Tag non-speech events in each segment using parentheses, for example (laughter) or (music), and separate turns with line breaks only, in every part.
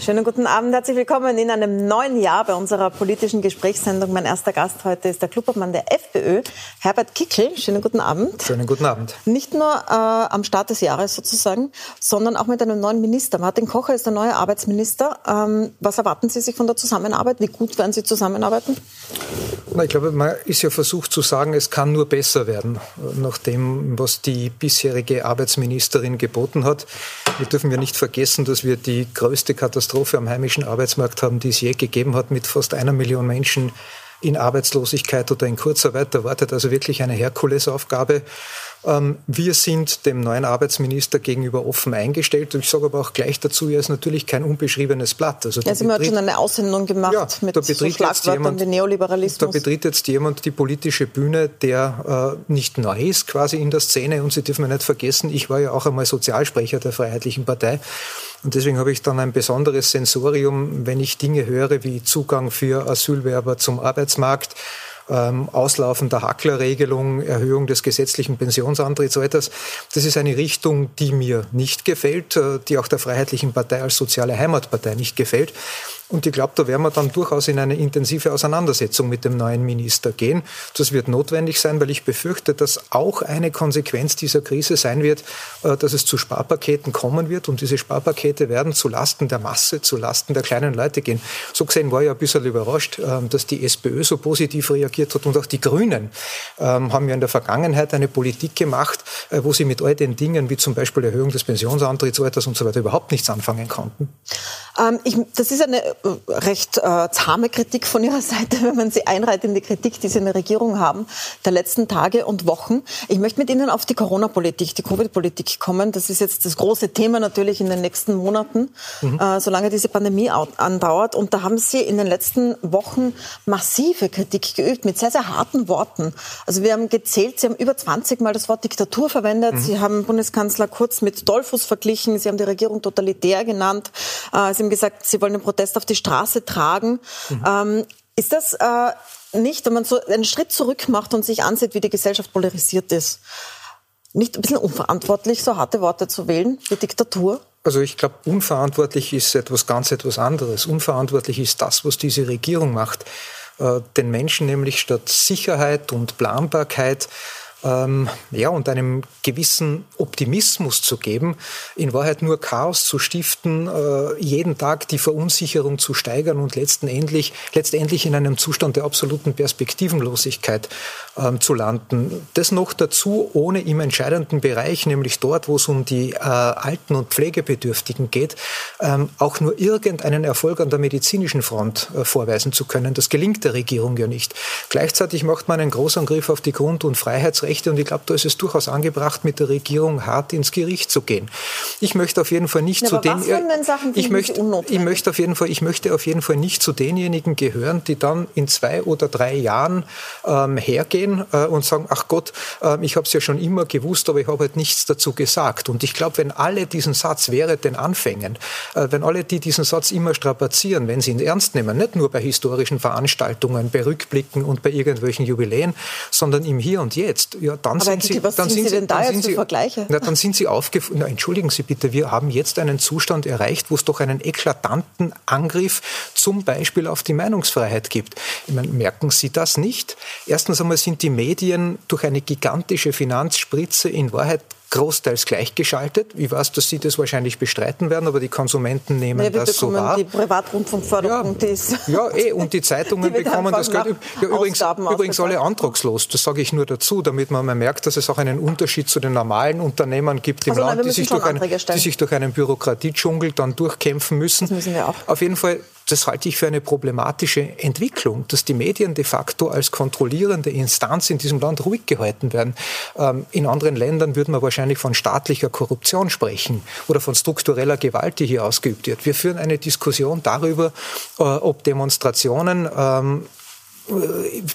Schönen guten Abend, herzlich willkommen in einem neuen Jahr bei unserer politischen Gesprächssendung. Mein erster Gast heute ist der Clubobmann der FPÖ, Herbert Kickel. Schönen guten Abend.
Schönen guten Abend.
Nicht nur äh, am Start des Jahres sozusagen, sondern auch mit einem neuen Minister. Martin Kocher ist der neue Arbeitsminister. Ähm, was erwarten Sie sich von der Zusammenarbeit? Wie gut werden Sie zusammenarbeiten?
Na, ich glaube, man ist ja versucht zu sagen, es kann nur besser werden, nach dem, was die bisherige Arbeitsministerin geboten hat. Wir dürfen ja nicht vergessen, dass wir die größte Katastrophe am heimischen Arbeitsmarkt haben, die es je gegeben hat, mit fast einer Million Menschen in Arbeitslosigkeit oder in Kurzarbeit. Da wartet also wirklich eine Herkulesaufgabe. Ähm, wir sind dem neuen Arbeitsminister gegenüber offen eingestellt. Ich sage aber auch gleich dazu, er ist natürlich kein unbeschriebenes Blatt.
Also ja, Sie haben schon eine Aussendung gemacht ja, mit so Schlagwörtern wie Neoliberalismus.
Da betritt jetzt jemand die politische Bühne, der äh, nicht neu ist quasi in der Szene. Und Sie dürfen nicht vergessen, ich war ja auch einmal Sozialsprecher der Freiheitlichen Partei. Und deswegen habe ich dann ein besonderes Sensorium, wenn ich Dinge höre wie Zugang für Asylwerber zum Arbeitsmarkt, ähm, Auslaufen der Hacklerregelung, Erhöhung des gesetzlichen Pensionsantrittsalters. Das ist eine Richtung, die mir nicht gefällt, äh, die auch der Freiheitlichen Partei als soziale Heimatpartei nicht gefällt. Und ich glaube, da werden wir dann durchaus in eine intensive Auseinandersetzung mit dem neuen Minister gehen. Das wird notwendig sein, weil ich befürchte, dass auch eine Konsequenz dieser Krise sein wird, äh, dass es zu Sparpaketen kommen wird. Und diese Sparpakete werden zu Lasten der Masse, zu Lasten der kleinen Leute gehen. So gesehen war ich ein bisschen überrascht, ähm, dass die SPÖ so positiv reagiert hat. Und auch die Grünen ähm, haben ja in der Vergangenheit eine Politik gemacht, äh, wo sie mit all den Dingen, wie zum Beispiel Erhöhung des Pensionsantrittsalters und so weiter, überhaupt nichts anfangen konnten.
Ähm, ich, das ist eine recht äh, zahme Kritik von Ihrer (laughs) Seite, wenn man sie einreiht in die Kritik, die Sie in der Regierung haben, der letzten Tage und Wochen. Ich möchte mit Ihnen auf die Corona-Politik, die Covid-Politik kommen. Das ist jetzt das große Thema natürlich in den nächsten Monaten, mhm. äh, solange diese Pandemie andauert. Und da haben Sie in den letzten Wochen massive Kritik geübt, mit sehr, sehr harten Worten. Also wir haben gezählt, Sie haben über 20 Mal das Wort Diktatur verwendet. Mhm. Sie haben Bundeskanzler Kurz mit Dollfuß verglichen. Sie haben die Regierung totalitär genannt. Äh, Sie haben gesagt, Sie wollen den Protest auf die Straße tragen. Mhm. Ähm, ist das äh, nicht, wenn man so einen Schritt zurück macht und sich ansieht, wie die Gesellschaft polarisiert ist, nicht ein bisschen unverantwortlich, so harte Worte zu wählen, wie Diktatur?
Also ich glaube, unverantwortlich ist etwas ganz etwas anderes. Unverantwortlich ist das, was diese Regierung macht. Äh, den Menschen nämlich statt Sicherheit und Planbarkeit ähm, ja, und einem gewissen Optimismus zu geben, in Wahrheit nur Chaos zu stiften, äh, jeden Tag die Verunsicherung zu steigern und letztendlich, letztendlich in einem Zustand der absoluten Perspektivenlosigkeit ähm, zu landen. Das noch dazu ohne im entscheidenden Bereich, nämlich dort, wo es um die äh, Alten- und Pflegebedürftigen geht, ähm, auch nur irgendeinen Erfolg an der medizinischen Front äh, vorweisen zu können. Das gelingt der Regierung ja nicht. Gleichzeitig macht man einen Großangriff auf die Grund- und Freiheitsrechte Rechte. Und ich glaube, da ist es durchaus angebracht, mit der Regierung hart ins Gericht zu gehen. Ich möchte auf jeden Fall nicht ja, zu den, ich möchte, ich möchte auf jeden Fall, ich möchte auf jeden Fall nicht zu denjenigen gehören, die dann in zwei oder drei Jahren ähm, hergehen äh, und sagen, ach Gott, äh, ich habe es ja schon immer gewusst, aber ich habe halt nichts dazu gesagt. Und ich glaube, wenn alle diesen Satz wäre den Anfängen, äh, wenn alle, die diesen Satz immer strapazieren, wenn sie ihn ernst nehmen, nicht nur bei historischen Veranstaltungen, bei Rückblicken und bei irgendwelchen Jubiläen, sondern im Hier und Jetzt, ja, dann
Aber
sind
Sie, was dann sind Sie denn da jetzt für Vergleiche?
Na, dann sind Sie aufgefallen. Entschuldigen Sie bitte, wir haben jetzt einen Zustand erreicht, wo es doch einen eklatanten Angriff zum Beispiel auf die Meinungsfreiheit gibt. Ich meine, merken Sie das nicht? Erstens einmal sind die Medien durch eine gigantische Finanzspritze in Wahrheit großteils gleichgeschaltet. Ich weiß, dass Sie das wahrscheinlich bestreiten werden, aber die Konsumenten nehmen ja, das so wahr.
Die Privatrundfunkförderung,
ja, die ist
Ja,
eh, und die (laughs) Zeitungen die bekommen das Geld. Ja, übrigens, übrigens alle antragslos, das sage ich nur dazu, damit man mal merkt, dass es auch einen Unterschied zu den normalen Unternehmern gibt im also, Land, nein, die, sich durch einen, die sich durch einen Bürokratiedschungel dann durchkämpfen müssen. Das müssen wir auch. Auf jeden Fall das halte ich für eine problematische Entwicklung, dass die Medien de facto als kontrollierende Instanz in diesem Land ruhig gehalten werden. Ähm, in anderen Ländern würde man wahrscheinlich von staatlicher Korruption sprechen oder von struktureller Gewalt, die hier ausgeübt wird. Wir führen eine Diskussion darüber, äh, ob Demonstrationen ähm,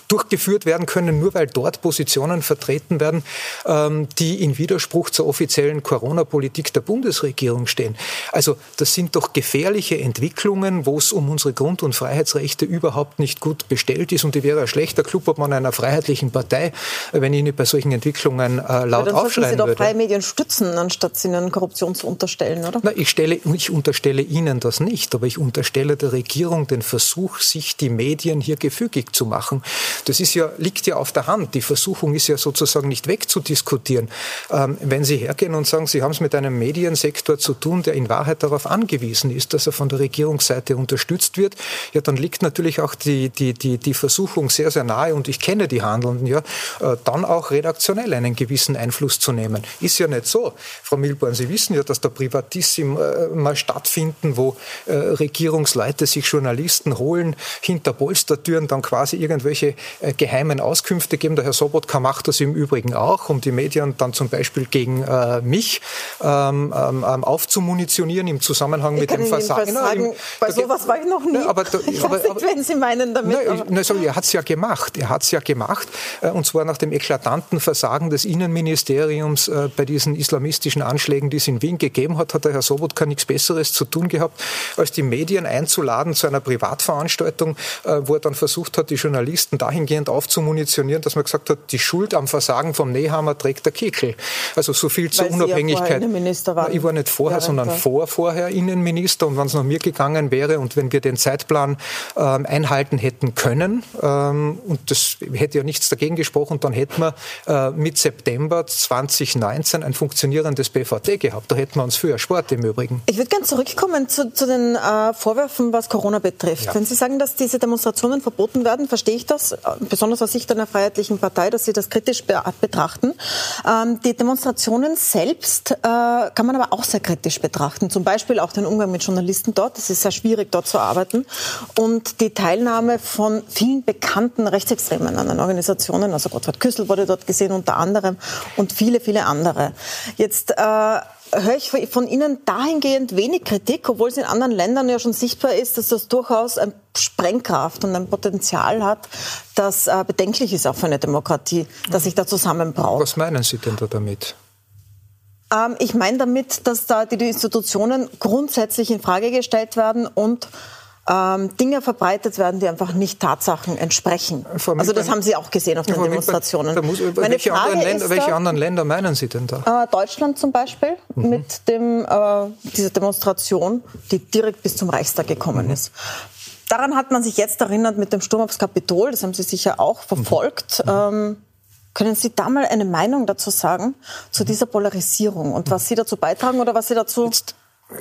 durchgeführt werden können, nur weil dort Positionen vertreten werden, ähm, die in Widerspruch zur offiziellen Corona-Politik der Bundesregierung stehen. Also das sind doch gefährliche Entwicklungen, wo es um unsere Grund- und Freiheitsrechte überhaupt nicht gut bestellt ist. Und ich wäre ein schlechter Klubobmann einer freiheitlichen Partei, wenn ich nicht bei solchen Entwicklungen äh, laut ja, dann aufschreien Sie doch
freie Medien stützen, anstatt ihnen Korruption zu unterstellen, oder?
Na, ich, stelle, ich unterstelle Ihnen das nicht, aber ich unterstelle der Regierung den Versuch, sich die Medien hier gefügig zu machen. Das ist ja, liegt ja auf der Hand. Die Versuchung ist ja sozusagen nicht wegzudiskutieren. Ähm, wenn Sie hergehen und sagen, Sie haben es mit einem Mediensektor zu tun, der in Wahrheit darauf angewiesen ist, dass er von der Regierungsseite unterstützt wird, ja, dann liegt natürlich auch die, die, die, die Versuchung sehr, sehr nahe und ich kenne die Handelnden ja, äh, dann auch redaktionell einen gewissen Einfluss zu nehmen. Ist ja nicht so. Frau Milborn, Sie wissen ja, dass da Privatissim äh, stattfinden, wo äh, Regierungsleute sich Journalisten holen, hinter Polstertüren dann quasi irgendwelche äh, geheimen Auskünfte geben. Der Herr Sobotka macht das im Übrigen auch, um die Medien dann zum Beispiel gegen äh, mich ähm, ähm, ähm aufzumunitionieren im Zusammenhang ich mit dem Versagen.
Sagen, bei sowas war ich noch nie. Aber, da, (laughs) ich aber, weiß nicht, wenn Sie meinen damit.
Na, na, sorry, er hat es ja gemacht. Er hat es ja gemacht. Äh, und zwar nach dem eklatanten Versagen des Innenministeriums äh, bei diesen islamistischen Anschlägen, die es in Wien gegeben hat, hat der Herr Sobotka nichts Besseres zu tun gehabt, als die Medien einzuladen zu einer Privatveranstaltung, äh, wo er dann versucht hat, die Journalisten dahingehend aufzumunitionieren, dass man gesagt hat, die Schuld am Versagen vom Nehammer trägt der Kekel. Also so viel zur Weil Unabhängigkeit. Ja Innenminister waren. Ich war nicht vorher, sondern vor vorher Innenminister. Und wenn es nach mir gegangen wäre und wenn wir den Zeitplan ähm, einhalten hätten können, ähm, und das hätte ja nichts dagegen gesprochen, dann hätten wir äh, mit September 2019 ein funktionierendes BVT gehabt. Da hätten wir uns für Sport im Übrigen.
Ich würde gerne zurückkommen zu, zu den äh, Vorwürfen, was Corona betrifft. Ja. Wenn Sie sagen, dass diese Demonstrationen verboten werden, verstehe ich das, besonders aus Sicht einer freiheitlichen Partei, dass Sie das kritisch be betrachten. Ähm, die Demonstrationen selbst äh, kann man aber auch sehr kritisch betrachten. Zum Beispiel auch den Umgang mit Journalisten dort. Es ist sehr schwierig, dort zu arbeiten. Und die Teilnahme von vielen bekannten Rechtsextremen an den Organisationen, also Gottfried Küssel wurde dort gesehen unter anderem und viele, viele andere. Jetzt äh, höre ich von Ihnen dahingehend wenig Kritik, obwohl es in anderen Ländern ja schon sichtbar ist, dass das durchaus eine Sprengkraft und ein Potenzial hat, das äh, bedenklich ist auch für eine Demokratie, dass sich da zusammenbraut.
Was meinen Sie denn da damit?
Ähm, ich meine damit, dass da die Institutionen grundsätzlich in Frage gestellt werden und ähm, Dinge verbreitet werden, die einfach nicht Tatsachen entsprechen. Also das haben Sie auch gesehen auf den Demonstrationen.
Muss, welche, anderen Länder, welche, anderen Länder, meinen Sie denn da?
Äh, Deutschland zum Beispiel mhm. mit dem, äh, dieser Demonstration, die direkt bis zum Reichstag gekommen mhm. ist. Daran hat man sich jetzt erinnert mit dem Sturm aufs Kapitol, das haben Sie sicher auch verfolgt. Mhm. Ähm, können Sie da mal eine Meinung dazu sagen, zu dieser Polarisierung und was Sie dazu beitragen oder was Sie dazu jetzt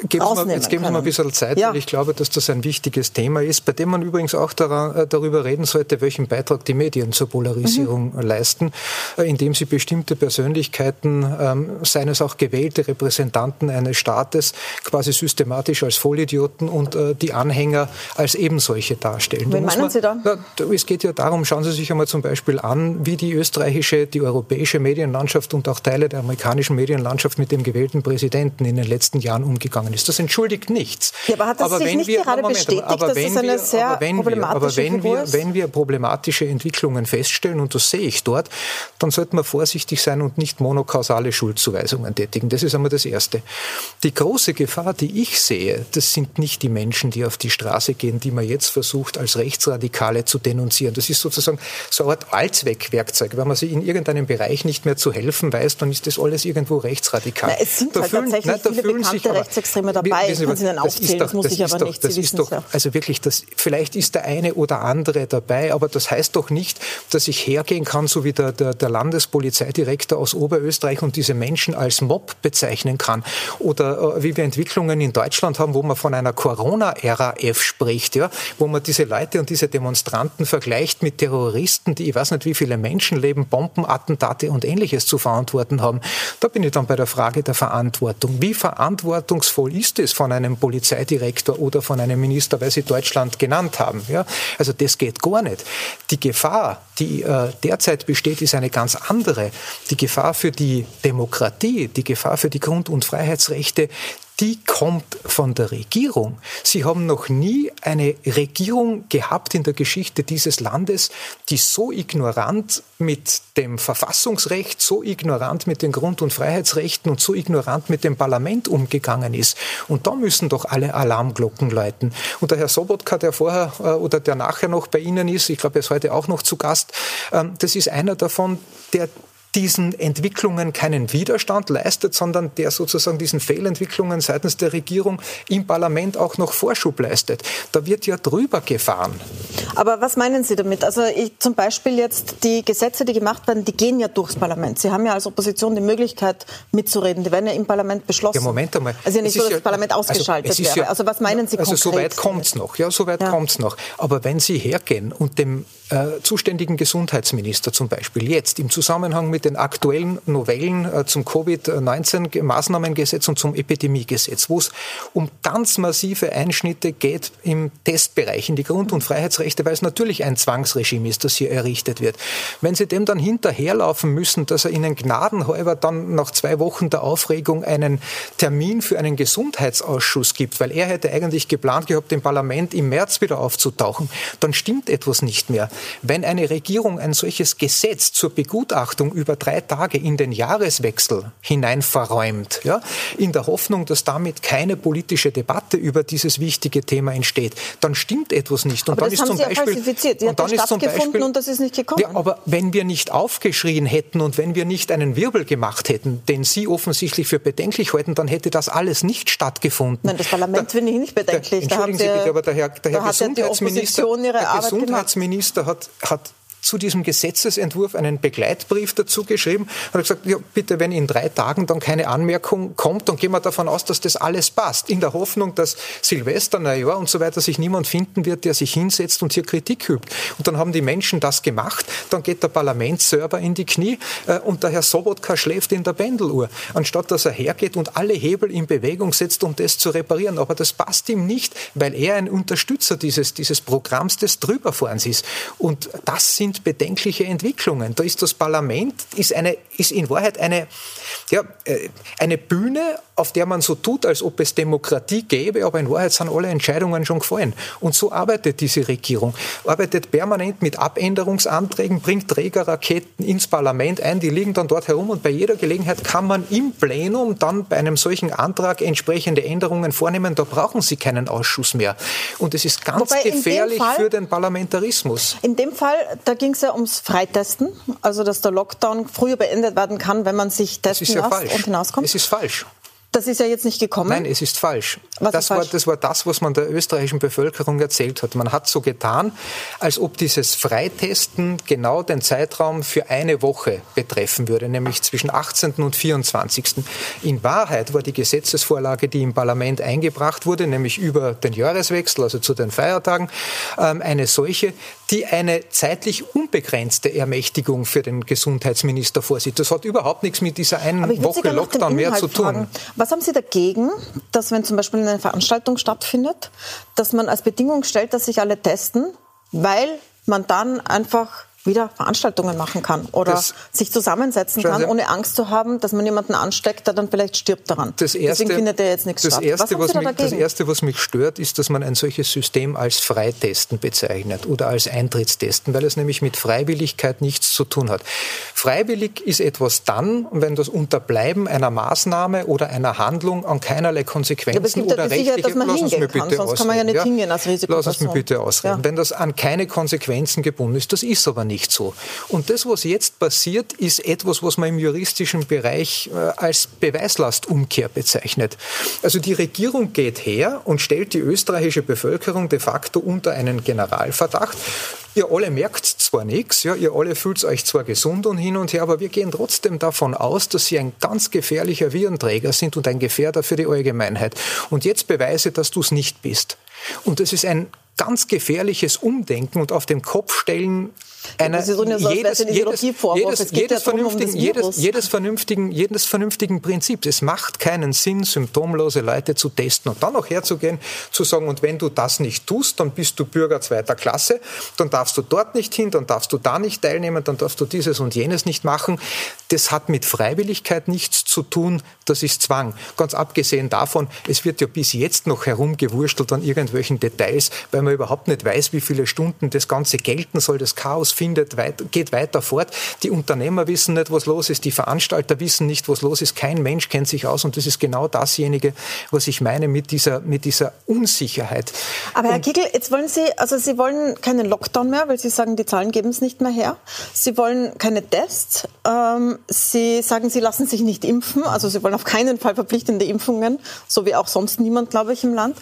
Geben wir, jetzt geben Sie mal ein bisschen Zeit, ja. weil ich glaube, dass das ein wichtiges Thema ist, bei dem man übrigens auch daran, äh, darüber reden sollte, welchen Beitrag die Medien zur Polarisierung mhm. leisten, äh, indem sie bestimmte Persönlichkeiten, ähm, seien es auch gewählte Repräsentanten eines Staates, quasi systematisch als Vollidioten und äh, die Anhänger als ebensolche darstellen.
Wen meinen man, Sie da? Na,
es geht ja darum, schauen Sie sich einmal zum Beispiel an, wie die österreichische, die europäische Medienlandschaft und auch Teile der amerikanischen Medienlandschaft mit dem gewählten Präsidenten in den letzten Jahren umgegangen gegangen ist. Das entschuldigt nichts.
Ja, aber hat das aber sich nicht wir, gerade Moment, bestätigt, aber, dass das eine wir, sehr
aber wenn problematische wir, aber wenn wir, ist? wenn wir problematische Entwicklungen feststellen, und das sehe ich dort, dann sollten wir vorsichtig sein und nicht monokausale Schuldzuweisungen tätigen. Das ist einmal das Erste. Die große Gefahr, die ich sehe, das sind nicht die Menschen, die auf die Straße gehen, die man jetzt versucht, als Rechtsradikale zu denunzieren. Das ist sozusagen so eine Art Allzweckwerkzeug. Wenn man sich in irgendeinem Bereich nicht mehr zu helfen weiß, dann ist das alles irgendwo rechtsradikal.
Na, es sind da halt fühlen, tatsächlich nein, da viele bekannte sich, aber, Rechtsextreme dabei. Ich kann sie dann aufzählen, das, muss ich aber doch, nicht.
Das ist doch, also wirklich, das, vielleicht ist der eine oder andere dabei, aber das heißt doch nicht, dass ich hergehen kann, so wie der, der, der Landespolizeidirektor aus Oberösterreich und diese Menschen als Mob bezeichnen kann. Oder äh, wie wir Entwicklungen in Deutschland haben, wo man von einer Corona-Ära F spricht, ja, wo man diese Leute und diese Demonstranten vergleicht mit Terroristen, die ich weiß nicht wie viele Menschenleben, Bombenattentate und ähnliches zu verantworten haben. Da bin ich dann bei der Frage der Verantwortung. Wie verantwortungsvoll ist ist es von einem Polizeidirektor oder von einem Minister, weil Sie Deutschland genannt haben. Ja? Also das geht gar nicht. Die Gefahr, die äh, derzeit besteht, ist eine ganz andere. Die Gefahr für die Demokratie, die Gefahr für die Grund- und Freiheitsrechte, die kommt von der Regierung. Sie haben noch nie eine Regierung gehabt in der Geschichte dieses Landes, die so ignorant mit dem Verfassungsrecht, so ignorant mit den Grund- und Freiheitsrechten und so ignorant mit dem Parlament umgegangen ist. Und da müssen doch alle Alarmglocken läuten. Und der Herr Sobotka, der vorher äh, oder der nachher noch bei Ihnen ist, ich glaube, er ist heute auch noch zu Gast, ähm, das ist einer davon, der diesen Entwicklungen keinen Widerstand leistet, sondern der sozusagen diesen Fehlentwicklungen seitens der Regierung im Parlament auch noch Vorschub leistet. Da wird ja drüber gefahren.
Aber was meinen Sie damit? Also ich, zum Beispiel jetzt die Gesetze, die gemacht werden, die gehen ja durchs Parlament. Sie haben ja als Opposition die Möglichkeit mitzureden. Die werden ja im Parlament beschlossen. Ja,
Moment einmal.
Also nicht so, dass ja, das Parlament also ausgeschaltet also wäre. Ja, also was meinen Sie
also
konkret?
Also so weit kommt es noch. Ja, so weit ja. kommt es noch. Aber wenn Sie hergehen und dem äh, zuständigen Gesundheitsminister zum Beispiel jetzt im Zusammenhang mit den aktuellen Novellen äh, zum Covid-19-Maßnahmengesetz und zum Epidemiegesetz, wo es um ganz massive Einschnitte geht im Testbereich, in die Grund- und Freiheitsrechte, weil es natürlich ein Zwangsregime ist, das hier errichtet wird. Wenn Sie dem dann hinterherlaufen müssen, dass er Ihnen gnadenhalber dann nach zwei Wochen der Aufregung einen Termin für einen Gesundheitsausschuss gibt, weil er hätte eigentlich geplant gehabt, im Parlament im März wieder aufzutauchen, dann stimmt etwas nicht mehr. Wenn eine Regierung ein solches Gesetz zur Begutachtung über drei Tage in den Jahreswechsel hinein verräumt, ja, in der Hoffnung, dass damit keine politische Debatte über dieses wichtige Thema entsteht, dann stimmt etwas nicht.
Und aber dann das ist zum Sie Beispiel, falsifiziert. Die und dann ist zum Beispiel, und das ist nicht gekommen. Ja,
aber wenn wir nicht aufgeschrien hätten und wenn wir nicht einen Wirbel gemacht hätten, den Sie offensichtlich für bedenklich halten, dann hätte das alles nicht stattgefunden.
Nein, das Parlament finde ich nicht bedenklich.
Da, entschuldigen Sie bitte, aber der Herr, der Herr Gesundheitsminister, der Gesundheitsminister hat, hat zu diesem Gesetzesentwurf einen Begleitbrief dazu geschrieben und hat gesagt, ja, bitte, wenn in drei Tagen dann keine Anmerkung kommt, dann gehen wir davon aus, dass das alles passt. In der Hoffnung, dass Silvester, Neujahr und so weiter sich niemand finden wird, der sich hinsetzt und hier Kritik übt. Und dann haben die Menschen das gemacht. Dann geht der Parlamentsserver in die Knie äh, und der Herr Sobotka schläft in der Pendeluhr, anstatt dass er hergeht und alle Hebel in Bewegung setzt, um das zu reparieren. Aber das passt ihm nicht, weil er ein Unterstützer dieses, dieses Programms des Drüberfahrens ist. Und das sind sind bedenkliche Entwicklungen. Da ist das Parlament ist eine, ist in Wahrheit eine, ja, äh, eine Bühne, auf der man so tut, als ob es Demokratie gäbe, aber in Wahrheit sind alle Entscheidungen schon gefallen. Und so arbeitet diese Regierung. Arbeitet permanent mit Abänderungsanträgen, bringt Trägerraketen ins Parlament ein, die liegen dann dort herum und bei jeder Gelegenheit kann man im Plenum dann bei einem solchen Antrag entsprechende Änderungen vornehmen. Da brauchen Sie keinen Ausschuss mehr. Und es ist ganz Wobei gefährlich Fall, für den Parlamentarismus.
In dem Fall, da ging es ja ums Freitesten, also dass der Lockdown früher beendet werden kann, wenn man sich testen
das ist ja
lässt
falsch.
und hinauskommt.
Es ist falsch.
Das ist ja jetzt nicht gekommen.
Nein, es ist falsch. Was das, ist falsch? War, das war das, was man der österreichischen Bevölkerung erzählt hat. Man hat so getan, als ob dieses Freitesten genau den Zeitraum für eine Woche betreffen würde, nämlich zwischen 18. und 24. In Wahrheit war die Gesetzesvorlage, die im Parlament eingebracht wurde, nämlich über den Jahreswechsel, also zu den Feiertagen, ähm, eine solche, die eine zeitlich unbegrenzte Ermächtigung für den Gesundheitsminister vorsieht. Das hat überhaupt nichts mit dieser einen Woche Lockdown mehr zu tun. Fragen.
Was haben Sie dagegen, dass wenn zum Beispiel eine Veranstaltung stattfindet, dass man als Bedingung stellt, dass sich alle testen, weil man dann einfach wieder Veranstaltungen machen kann oder das, sich zusammensetzen kann, ohne Angst zu haben, dass man jemanden ansteckt, der dann vielleicht stirbt daran.
Erste, Deswegen findet er jetzt nichts das statt. Erste, was, was mich, das Erste, was mich stört, ist, dass man ein solches System als Freitesten bezeichnet oder als Eintrittstesten, weil es nämlich mit Freiwilligkeit nichts zu tun hat. Freiwillig ist etwas dann, wenn das Unterbleiben einer Maßnahme oder einer Handlung an keinerlei Konsequenzen ja, oder rechtliche...
Dass man mir bitte kann, sonst kann man ja nicht hingehen als
Lass uns mir bitte ausreden. Ja. Wenn das an keine Konsequenzen gebunden ist, das ist aber nicht so. Und das, was jetzt passiert, ist etwas, was man im juristischen Bereich äh, als Beweislastumkehr bezeichnet. Also die Regierung geht her und stellt die österreichische Bevölkerung de facto unter einen Generalverdacht. Ihr alle merkt zwar nichts, ja, ihr alle fühlt euch zwar gesund und hin und her, aber wir gehen trotzdem davon aus, dass sie ein ganz gefährlicher Virenträger sind und ein Gefährder für die Allgemeinheit. Und jetzt beweise, dass du es nicht bist. Und das ist ein ganz gefährliches Umdenken und auf den Kopf stellen einer,
so jedes, jedes, jedes,
jedes, vernünftigen, jedes, jedes, vernünftigen, jedes vernünftigen Prinzip. Es macht keinen Sinn, symptomlose Leute zu testen und dann noch herzugehen, zu sagen, und wenn du das nicht tust, dann bist du Bürger zweiter Klasse, dann darfst du dort nicht hin, dann darfst du da nicht teilnehmen, dann darfst du dieses und jenes nicht machen. Das hat mit Freiwilligkeit nichts zu tun, das ist Zwang. Ganz abgesehen davon, es wird ja bis jetzt noch herumgewurstelt an irgendwelchen Details, weil man überhaupt nicht weiß, wie viele Stunden das Ganze gelten soll. Das Chaos findet, geht weiter fort. Die Unternehmer wissen nicht, was los ist. Die Veranstalter wissen nicht, was los ist. Kein Mensch kennt sich aus. Und das ist genau dasjenige, was ich meine mit dieser, mit dieser Unsicherheit.
Aber Herr Kiegel, jetzt wollen Sie, also Sie wollen keinen Lockdown mehr, weil Sie sagen, die Zahlen geben es nicht mehr her. Sie wollen keine Tests. Ähm, Sie sagen, Sie lassen sich nicht impfen. Also Sie wollen auf keinen Fall verpflichtende Impfungen, so wie auch sonst niemand, glaube ich, im Land.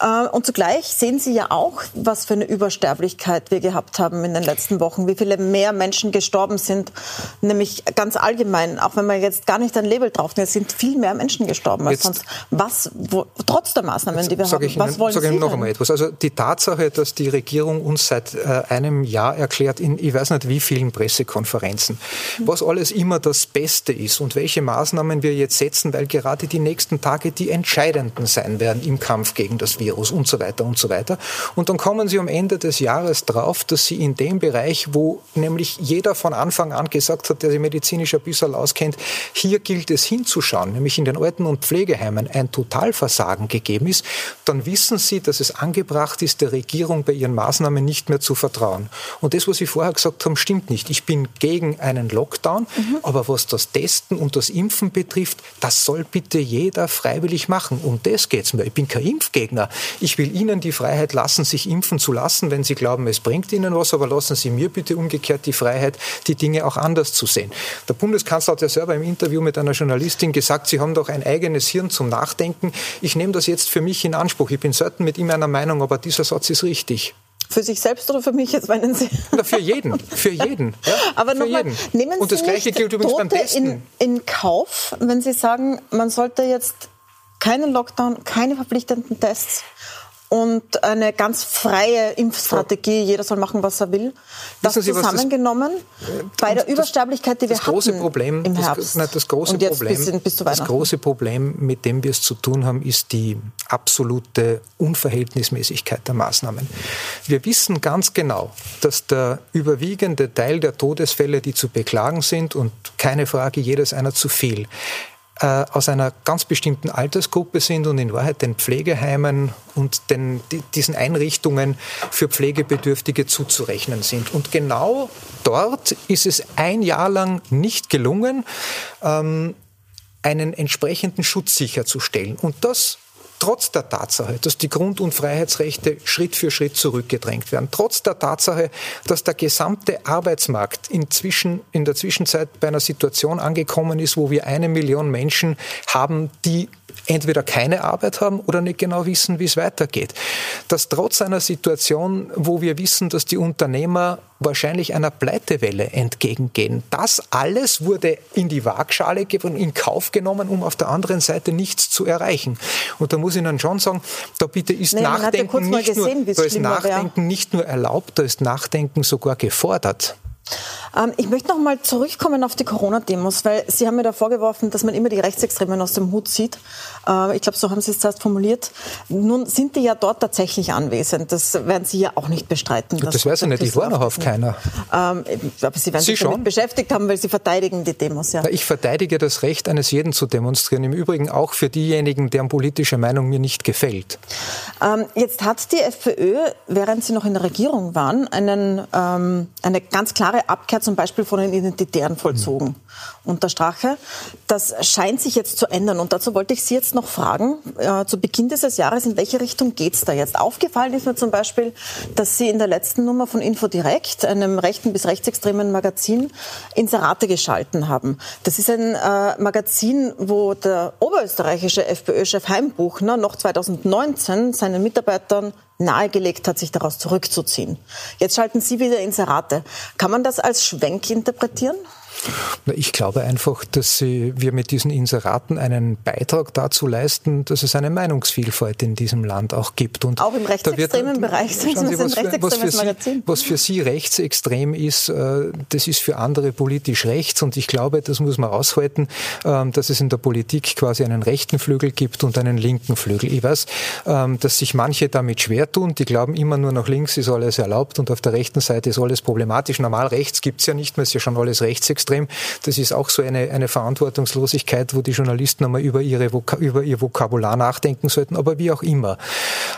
Äh, und zugleich sehen Sie ja auch, was für eine Übersterblichkeit wir gehabt haben in den letzten Wochen, wie viele mehr Menschen gestorben sind, nämlich ganz allgemein, auch wenn man jetzt gar nicht ein Label drauf nimmt, sind viel mehr Menschen gestorben als jetzt, sonst. Was, wo, trotz der Maßnahmen, die wir haben,
ich was wollen sag Sie Ihnen noch einmal etwas. Also die Tatsache, dass die Regierung uns seit äh, einem Jahr erklärt, in ich weiß nicht wie vielen Pressekonferenzen, mhm. was alles immer das Beste ist und welche Maßnahmen wir jetzt setzen, weil gerade die nächsten Tage die entscheidenden sein werden im Kampf gegen das. Virus und so weiter und so weiter. Und dann kommen Sie am Ende des Jahres drauf, dass Sie in dem Bereich, wo nämlich jeder von Anfang an gesagt hat, der sich medizinisch ein bisschen auskennt, hier gilt es hinzuschauen, nämlich in den Alten- und Pflegeheimen ein Totalversagen gegeben ist, dann wissen Sie, dass es angebracht ist, der Regierung bei ihren Maßnahmen nicht mehr zu vertrauen. Und das, was Sie vorher gesagt haben, stimmt nicht. Ich bin gegen einen Lockdown, mhm. aber was das Testen und das Impfen betrifft, das soll bitte jeder freiwillig machen. Um das geht es mir. Ich bin kein Impfgegner. Ich will Ihnen die Freiheit lassen, sich impfen zu lassen, wenn Sie glauben, es bringt Ihnen was, aber lassen Sie mir bitte umgekehrt die Freiheit, die Dinge auch anders zu sehen. Der Bundeskanzler hat ja selber im Interview mit einer Journalistin gesagt, Sie haben doch ein eigenes Hirn zum Nachdenken. Ich nehme das jetzt für mich in Anspruch. Ich bin selten mit ihm einer Meinung, aber dieser Satz ist richtig.
Für sich selbst oder für mich jetzt meinen Sie?
Na, für jeden, für jeden. Ja, (laughs)
Aber nochmal, nehmen Sie
Und das Gleiche gilt übrigens
Tote
beim Testen.
In, in Kauf, wenn Sie sagen, man sollte jetzt keinen Lockdown, keine verpflichtenden Tests und eine ganz freie Impfstrategie. Jeder soll machen, was er will. Das Sie, zusammengenommen das, bei der Übersterblichkeit, die wir das große
hatten Problem,
im Herbst.
Das, nein, das große Problem, bis, bis das große Problem, mit dem wir es zu tun haben, ist die absolute Unverhältnismäßigkeit der Maßnahmen. Wir wissen ganz genau, dass der überwiegende Teil der Todesfälle, die zu beklagen sind, und keine Frage, jedes einer zu viel, äh, aus einer ganz bestimmten Altersgruppe sind und in Wahrheit den Pflegeheimen und den, diesen Einrichtungen für Pflegebedürftige zuzurechnen sind. Und genau dort ist es ein Jahr lang nicht gelungen, ähm, einen entsprechenden Schutz sicherzustellen. Und das trotz der Tatsache, dass die Grund- und Freiheitsrechte Schritt für Schritt zurückgedrängt werden, trotz der Tatsache, dass der gesamte Arbeitsmarkt inzwischen, in der Zwischenzeit bei einer Situation angekommen ist, wo wir eine Million Menschen haben, die entweder keine Arbeit haben oder nicht genau wissen, wie es weitergeht. Dass trotz einer Situation, wo wir wissen, dass die Unternehmer wahrscheinlich einer Pleitewelle entgegengehen, das alles wurde in die Waagschale in Kauf genommen, um auf der anderen Seite nichts zu erreichen. Und da muss ich Ihnen schon sagen, da bitte ist nee, Nachdenken, ja nicht, gesehen, nur, da ist Nachdenken nicht nur erlaubt, da ist Nachdenken sogar gefordert.
Ähm, ich möchte noch mal zurückkommen auf die Corona-Demos, weil Sie haben mir da vorgeworfen, dass man immer die Rechtsextremen aus dem Hut zieht. Äh, ich glaube, so haben Sie es zuerst formuliert. Nun sind die ja dort tatsächlich anwesend. Das werden Sie ja auch nicht bestreiten.
Das weiß ich nicht. Ich war noch auf keiner.
Ähm, aber Sie werden Sie sich schon? damit beschäftigt haben, weil Sie verteidigen die Demos. Ja.
Ich verteidige das Recht eines jeden zu demonstrieren. Im Übrigen auch für diejenigen, deren politische Meinung mir nicht gefällt.
Ähm, jetzt hat die FPÖ, während Sie noch in der Regierung waren, einen, eine ganz klare Abkehr zum Beispiel von den Identitären vollzogen. Mhm. Unter Strache. Das scheint sich jetzt zu ändern. Und dazu wollte ich Sie jetzt noch fragen, äh, zu Beginn dieses Jahres, in welche Richtung geht es da jetzt? Aufgefallen ist mir zum Beispiel, dass Sie in der letzten Nummer von Infodirect, einem rechten bis rechtsextremen Magazin, Inserate geschalten haben. Das ist ein äh, Magazin, wo der oberösterreichische FPÖ-Chef Heimbuchner noch 2019 seinen Mitarbeitern nahegelegt hat, sich daraus zurückzuziehen. Jetzt schalten Sie wieder Inserate. Kann man das als Schwenk interpretieren?
Ich glaube einfach, dass wir mit diesen Inseraten einen Beitrag dazu leisten, dass es eine Meinungsvielfalt in diesem Land auch gibt.
Und auch im rechtsextremen wird, Bereich
sind Sie, was, ein was, für Sie, was für Sie rechtsextrem ist, äh, das ist für andere politisch rechts. Und ich glaube, das muss man aushalten, ähm, dass es in der Politik quasi einen rechten Flügel gibt und einen linken Flügel. Ich weiß, ähm, dass sich manche damit schwer tun. Die glauben immer nur nach links ist alles erlaubt und auf der rechten Seite ist alles problematisch. Normal rechts gibt es ja nicht mehr, ist ja schon alles rechtsextrem extrem. Das ist auch so eine, eine Verantwortungslosigkeit, wo die Journalisten einmal über, ihre Voka über ihr Vokabular nachdenken sollten, aber wie auch immer.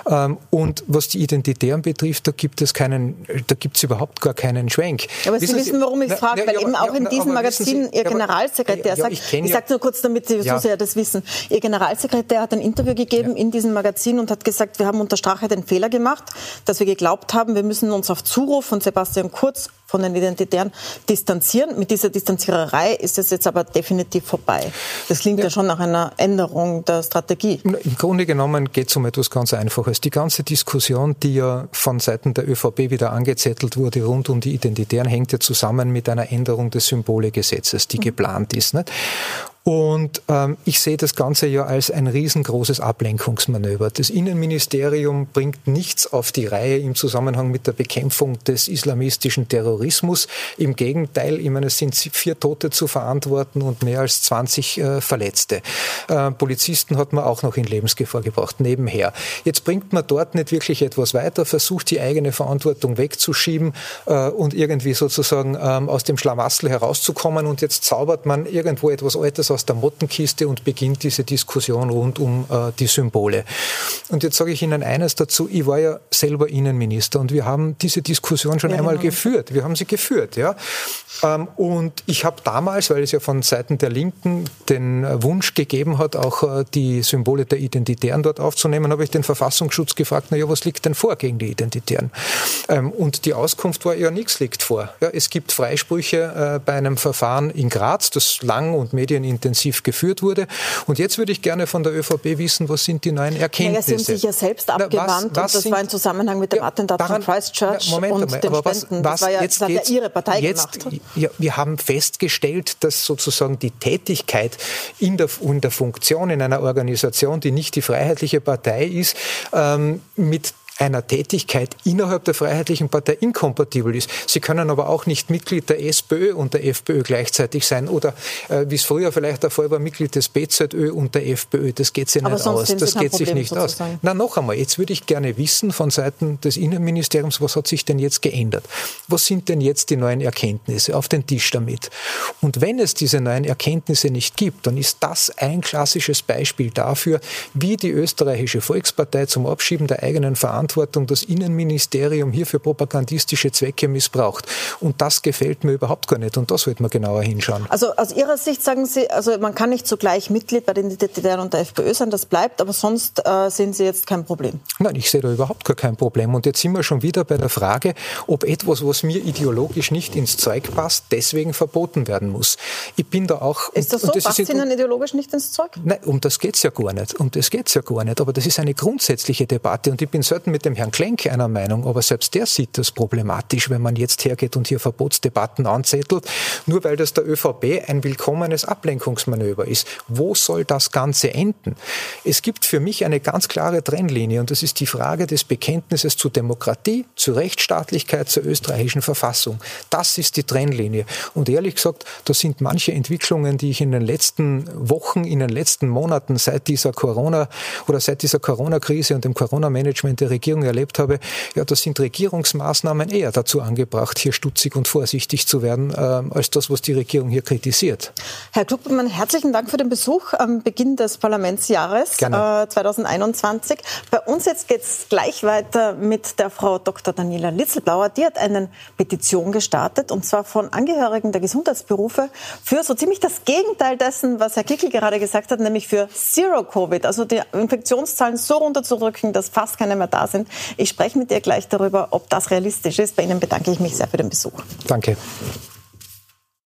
Ähm, und was die Identitären betrifft, da gibt es keinen, da gibt es überhaupt gar keinen Schwenk.
Aber Sie wissen, warum ich frage, weil ja, eben auch in diesem Magazin Ihr Generalsekretär sagt, ich, ich sage nur kurz, damit Sie so sehr das wissen, Ihr Generalsekretär hat ein Interview gegeben in diesem Magazin und hat gesagt, wir haben unter Strache den Fehler gemacht, dass wir geglaubt haben, wir müssen uns auf Zuruf von Sebastian Kurz von den Identitären distanzieren. Mit dieser Distanziererei ist es jetzt aber definitiv vorbei. Das klingt ja, ja schon nach einer Änderung der Strategie.
Im Grunde genommen geht es um etwas ganz Einfaches. Die ganze Diskussion, die ja von Seiten der ÖVP wieder angezettelt wurde rund um die Identitären, hängt ja zusammen mit einer Änderung des Symbolegesetzes, die mhm. geplant ist. Nicht? Und ähm, ich sehe das Ganze ja als ein riesengroßes Ablenkungsmanöver. Das Innenministerium bringt nichts auf die Reihe im Zusammenhang mit der Bekämpfung des islamistischen Terrorismus. Im Gegenteil, ich meine, es sind vier Tote zu verantworten und mehr als 20 äh, Verletzte. Äh, Polizisten hat man auch noch in Lebensgefahr gebracht, nebenher. Jetzt bringt man dort nicht wirklich etwas weiter, versucht die eigene Verantwortung wegzuschieben äh, und irgendwie sozusagen ähm, aus dem Schlamassel herauszukommen und jetzt zaubert man irgendwo etwas Altes aus aus der Mottenkiste und beginnt diese Diskussion rund um äh, die Symbole. Und jetzt sage ich Ihnen eines dazu. Ich war ja selber Innenminister und wir haben diese Diskussion schon ja, einmal genau. geführt. Wir haben sie geführt, ja. Ähm, und ich habe damals, weil es ja von Seiten der Linken den Wunsch gegeben hat, auch äh, die Symbole der Identitären dort aufzunehmen, habe ich den Verfassungsschutz gefragt, na ja, was liegt denn vor gegen die Identitären? Ähm, und die Auskunft war ja, nichts liegt vor. Ja, es gibt Freisprüche äh, bei einem Verfahren in Graz, das lang und medienintensiv intensiv geführt wurde. Und jetzt würde ich gerne von der ÖVP wissen, was sind die neuen Erkenntnisse?
Ja, Sie haben sich ja selbst abgewandt was, was und das war im Zusammenhang mit dem Attentat daran, von Christchurch
Moment und einmal, den aber Spenden. Was, was, das war ja, jetzt das ja Ihre Partei jetzt, gemacht. Ja, wir haben festgestellt, dass sozusagen die Tätigkeit in der, in der Funktion in einer Organisation, die nicht die Freiheitliche Partei ist, ähm, mit einer Tätigkeit innerhalb der Freiheitlichen Partei inkompatibel ist. Sie können aber auch nicht Mitglied der SPÖ und der FPÖ gleichzeitig sein oder äh, wie es früher vielleicht der Fall war, Mitglied des BZÖ und der FPÖ. Das geht sich nicht aus. Das geht sich nicht sozusagen. aus. Na, noch einmal, jetzt würde ich gerne wissen von Seiten des Innenministeriums, was hat sich denn jetzt geändert? Was sind denn jetzt die neuen Erkenntnisse? Auf den Tisch damit. Und wenn es diese neuen Erkenntnisse nicht gibt, dann ist das ein klassisches Beispiel dafür, wie die österreichische Volkspartei zum Abschieben der eigenen Verantwortung Verantwortung das Innenministerium hier für propagandistische Zwecke missbraucht. Und das gefällt mir überhaupt gar nicht. Und da sollte man genauer hinschauen.
Also aus Ihrer Sicht sagen Sie, also man kann nicht zugleich Mitglied bei den Identitären und der FPÖ sein, das bleibt, aber sonst äh, sehen Sie jetzt kein Problem?
Nein, ich sehe da überhaupt gar kein Problem. Und jetzt sind wir schon wieder bei der Frage, ob etwas, was mir ideologisch nicht ins Zeug passt, deswegen verboten werden muss. Ich bin da auch...
Ist das so? Das passt ist, Ihnen ideologisch nicht ins Zeug?
Nein, um das geht es ja gar nicht. Um das geht ja gar nicht. Aber das ist eine grundsätzliche Debatte und ich bin selten mit mit dem Herrn Klenk einer Meinung, aber selbst der sieht das problematisch, wenn man jetzt hergeht und hier Verbotsdebatten anzettelt, nur weil das der ÖVP ein willkommenes Ablenkungsmanöver ist. Wo soll das Ganze enden? Es gibt für mich eine ganz klare Trennlinie und das ist die Frage des Bekenntnisses zu Demokratie, zu Rechtsstaatlichkeit, zur österreichischen Verfassung. Das ist die Trennlinie. Und ehrlich gesagt, da sind manche Entwicklungen, die ich in den letzten Wochen, in den letzten Monaten seit dieser Corona oder seit dieser Corona-Krise und dem Corona-Management der Regierung Regierung erlebt habe, ja, da sind Regierungsmaßnahmen eher dazu angebracht, hier stutzig und vorsichtig zu werden, äh, als das, was die Regierung hier kritisiert.
Herr Kluckmann, herzlichen Dank für den Besuch am Beginn des Parlamentsjahres Gerne. Äh, 2021. Bei uns jetzt geht es gleich weiter mit der Frau Dr. Daniela Litzelblauer. Die hat eine Petition gestartet, und zwar von Angehörigen der Gesundheitsberufe für so ziemlich das Gegenteil dessen, was Herr Kickel gerade gesagt hat, nämlich für Zero Covid, also die Infektionszahlen so runterzudrücken, dass fast keine mehr da sind. Ich spreche mit ihr gleich darüber, ob das realistisch ist. Bei Ihnen bedanke ich mich sehr für den Besuch.
Danke.